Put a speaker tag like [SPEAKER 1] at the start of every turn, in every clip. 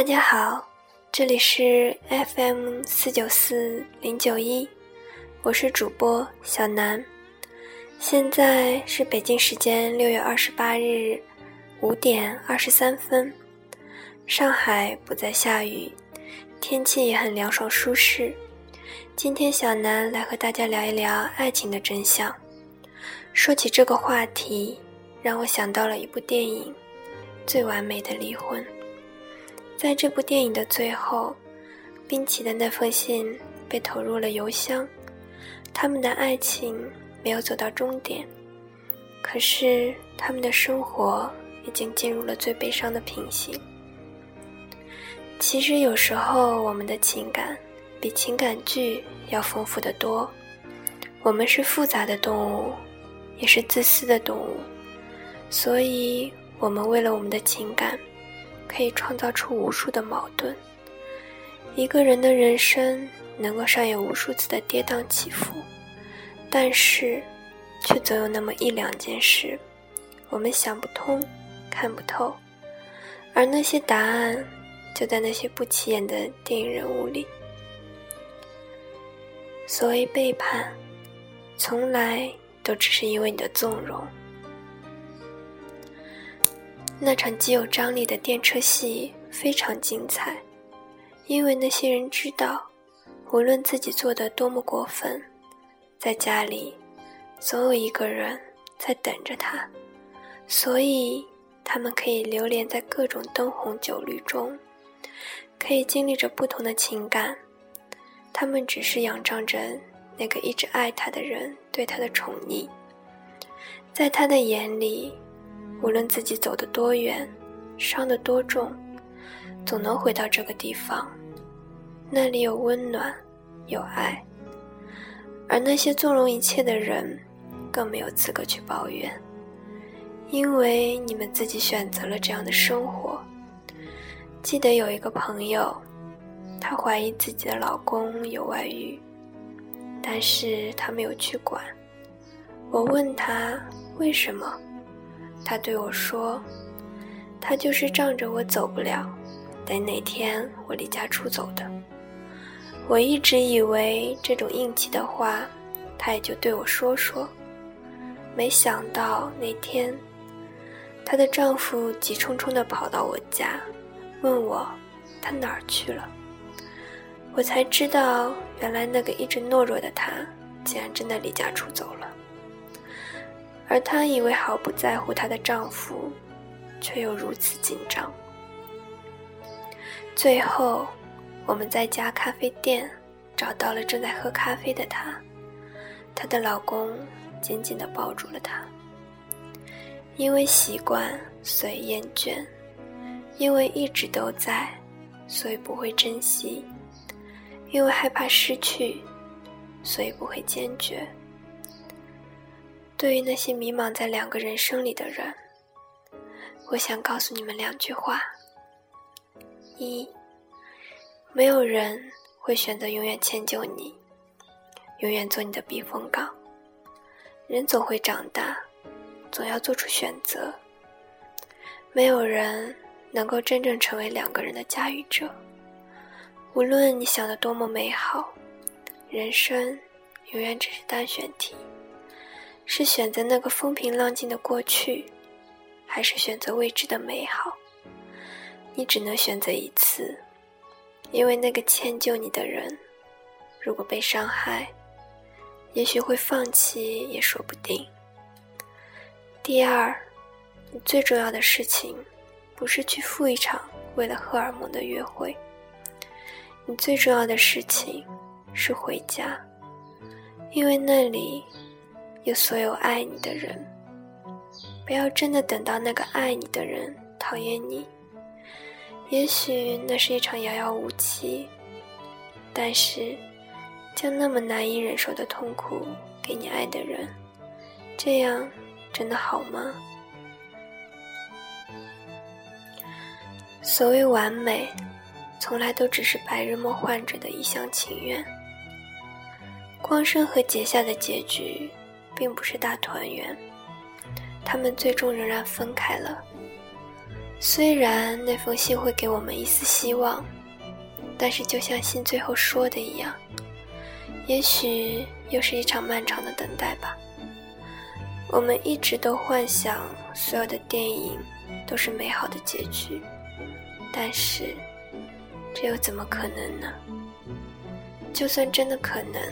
[SPEAKER 1] 大家好，这里是 FM 四九四零九一，我是主播小南。现在是北京时间六月二十八日五点二十三分，上海不再下雨，天气也很凉爽舒适。今天小南来和大家聊一聊爱情的真相。说起这个话题，让我想到了一部电影《最完美的离婚》。在这部电影的最后，冰淇的那封信被投入了邮箱，他们的爱情没有走到终点，可是他们的生活已经进入了最悲伤的平行。其实有时候，我们的情感比情感剧要丰富的多。我们是复杂的动物，也是自私的动物，所以我们为了我们的情感。可以创造出无数的矛盾。一个人的人生能够上演无数次的跌宕起伏，但是，却总有那么一两件事，我们想不通、看不透，而那些答案就在那些不起眼的电影人物里。所谓背叛，从来都只是因为你的纵容。那场极有张力的电车戏非常精彩，因为那些人知道，无论自己做的多么过分，在家里总有一个人在等着他，所以他们可以流连在各种灯红酒绿中，可以经历着不同的情感，他们只是仰仗着那个一直爱他的人对他的宠溺，在他的眼里。无论自己走得多远，伤得多重，总能回到这个地方。那里有温暖，有爱。而那些纵容一切的人，更没有资格去抱怨，因为你们自己选择了这样的生活。记得有一个朋友，她怀疑自己的老公有外遇，但是她没有去管。我问她为什么？他对我说：“他就是仗着我走不了，等哪天我离家出走的。”我一直以为这种硬气的话，他也就对我说说。没想到那天，她的丈夫急冲冲地跑到我家，问我他哪儿去了。我才知道，原来那个一直懦弱的他，竟然真的离家出走了。而她以为毫不在乎她的丈夫，却又如此紧张。最后，我们在家咖啡店找到了正在喝咖啡的她，她的老公紧紧地抱住了她。因为习惯，所以厌倦；因为一直都在，所以不会珍惜；因为害怕失去，所以不会坚决。对于那些迷茫在两个人生里的人，我想告诉你们两句话：一，没有人会选择永远迁就你，永远做你的避风港。人总会长大，总要做出选择。没有人能够真正成为两个人的驾驭者。无论你想的多么美好，人生永远只是单选题。是选择那个风平浪静的过去，还是选择未知的美好？你只能选择一次，因为那个迁就你的人，如果被伤害，也许会放弃也说不定。第二，你最重要的事情，不是去赴一场为了荷尔蒙的约会，你最重要的事情是回家，因为那里。有所有爱你的人，不要真的等到那个爱你的人讨厌你。也许那是一场遥遥无期，但是将那么难以忍受的痛苦给你爱的人，这样真的好吗？所谓完美，从来都只是白日梦患者的一厢情愿。光生和结下的结局。并不是大团圆，他们最终仍然分开了。虽然那封信会给我们一丝希望，但是就像信最后说的一样，也许又是一场漫长的等待吧。我们一直都幻想所有的电影都是美好的结局，但是这又怎么可能呢？就算真的可能，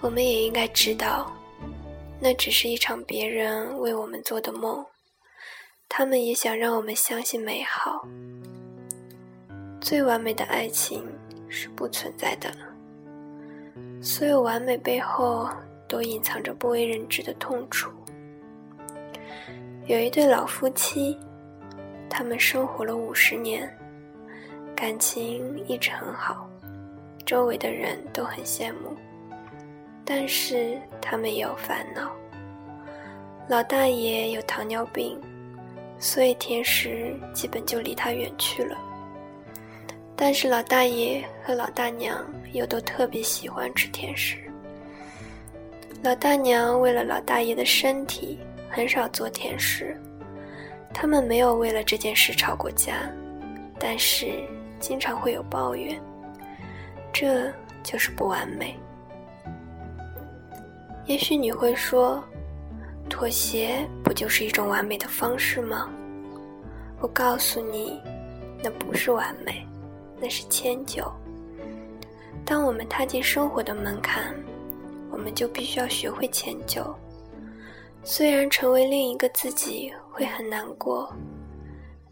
[SPEAKER 1] 我们也应该知道，那只是一场别人为我们做的梦。他们也想让我们相信美好。最完美的爱情是不存在的，所有完美背后都隐藏着不为人知的痛楚。有一对老夫妻，他们生活了五十年，感情一直很好，周围的人都很羡慕。但是他们也有烦恼。老大爷有糖尿病。所以甜食基本就离他远去了。但是老大爷和老大娘又都特别喜欢吃甜食。老大娘为了老大爷的身体，很少做甜食。他们没有为了这件事吵过架，但是经常会有抱怨。这就是不完美。也许你会说。妥协不就是一种完美的方式吗？我告诉你，那不是完美，那是迁就。当我们踏进生活的门槛，我们就必须要学会迁就。虽然成为另一个自己会很难过，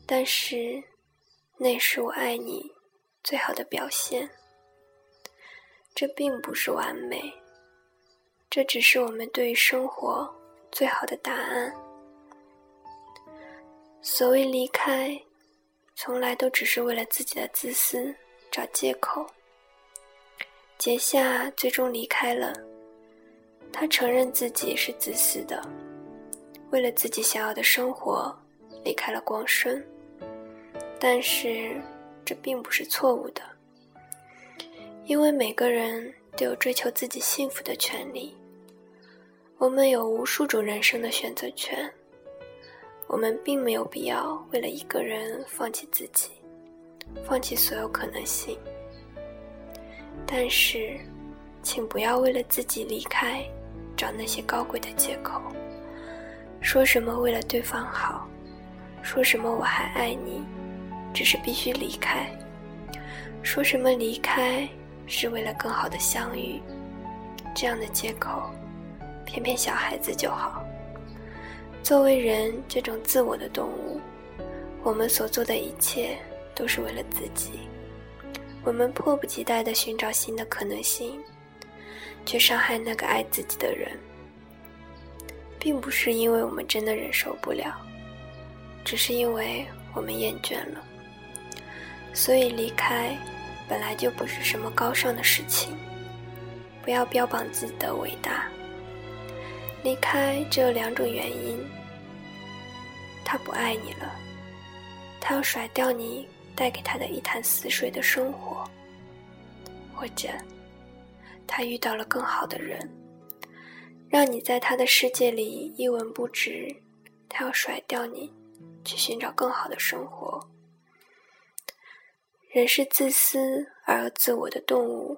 [SPEAKER 1] 但是那是我爱你最好的表现。这并不是完美，这只是我们对生活。最好的答案。所谓离开，从来都只是为了自己的自私找借口。杰夏最终离开了，他承认自己是自私的，为了自己想要的生活离开了光顺。但是这并不是错误的，因为每个人都有追求自己幸福的权利。我们有无数种人生的选择权，我们并没有必要为了一个人放弃自己，放弃所有可能性。但是，请不要为了自己离开，找那些高贵的借口，说什么为了对方好，说什么我还爱你，只是必须离开，说什么离开是为了更好的相遇，这样的借口。偏偏小孩子就好。作为人这种自我的动物，我们所做的一切都是为了自己。我们迫不及待地寻找新的可能性，却伤害那个爱自己的人，并不是因为我们真的忍受不了，只是因为我们厌倦了。所以离开本来就不是什么高尚的事情。不要标榜自己的伟大。离开只有两种原因：他不爱你了，他要甩掉你带给他的一潭死水的生活；或者他遇到了更好的人，让你在他的世界里一文不值，他要甩掉你，去寻找更好的生活。人是自私而又自我的动物，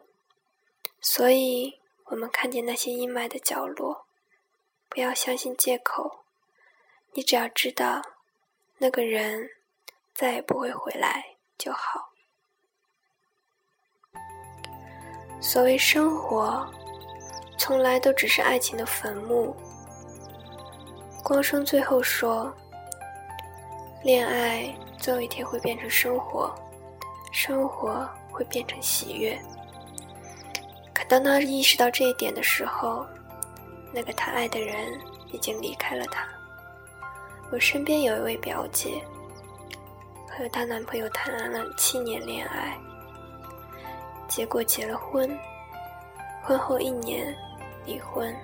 [SPEAKER 1] 所以我们看见那些阴霾的角落。不要相信借口，你只要知道那个人再也不会回来就好。所谓生活，从来都只是爱情的坟墓。光生最后说：“恋爱总有一天会变成生活，生活会变成喜悦。”可当他意识到这一点的时候，那个他爱的人已经离开了他。我身边有一位表姐，和她男朋友谈了七年恋爱，结果结了婚，婚后一年离婚。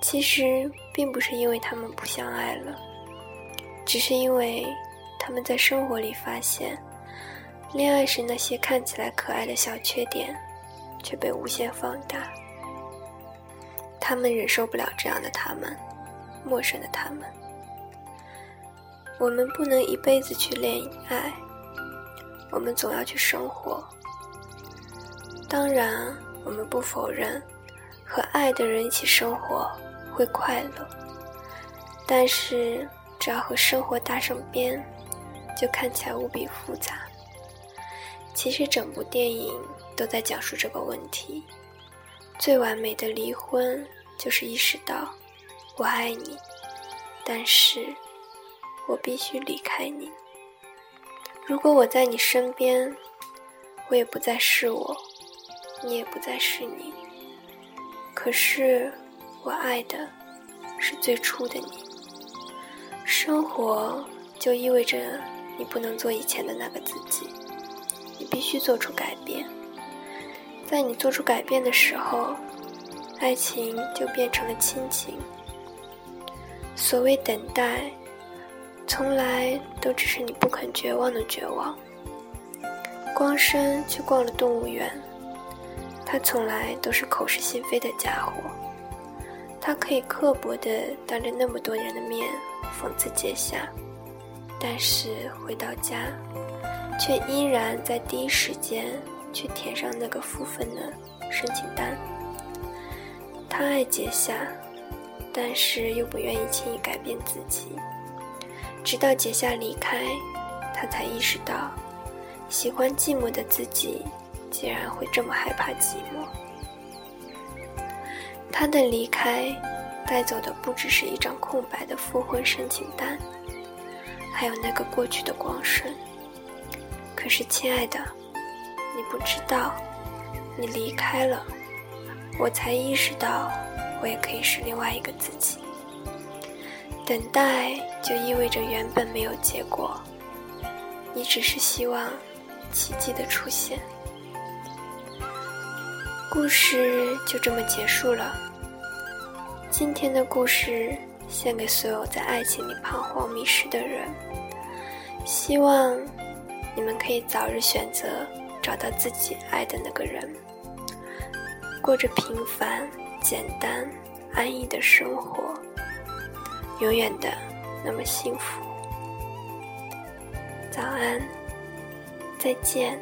[SPEAKER 1] 其实并不是因为他们不相爱了，只是因为他们在生活里发现，恋爱时那些看起来可爱的小缺点，却被无限放大。他们忍受不了这样的他们，陌生的他们。我们不能一辈子去恋爱，我们总要去生活。当然，我们不否认和爱的人一起生活会快乐，但是只要和生活搭上边，就看起来无比复杂。其实整部电影都在讲述这个问题。最完美的离婚就是意识到，我爱你，但是我必须离开你。如果我在你身边，我也不再是我，你也不再是你。可是我爱的是最初的你。生活就意味着你不能做以前的那个自己。你必须做出改变，在你做出改变的时候，爱情就变成了亲情。所谓等待，从来都只是你不肯绝望的绝望。光身去逛了动物园，他从来都是口是心非的家伙，他可以刻薄的当着那么多人的面讽刺杰下，但是回到家。却依然在第一时间去填上那个负分的申请单。他爱杰夏，但是又不愿意轻易改变自己。直到杰夏离开，他才意识到，喜欢寂寞的自己竟然会这么害怕寂寞。他的离开，带走的不只是一张空白的复婚申请单，还有那个过去的光顺。可是，亲爱的，你不知道，你离开了，我才意识到，我也可以是另外一个自己。等待就意味着原本没有结果，你只是希望奇迹的出现。故事就这么结束了。今天的故事献给所有在爱情里彷徨迷失的人，希望。你们可以早日选择找到自己爱的那个人，过着平凡、简单、安逸的生活，永远的那么幸福。早安，再见。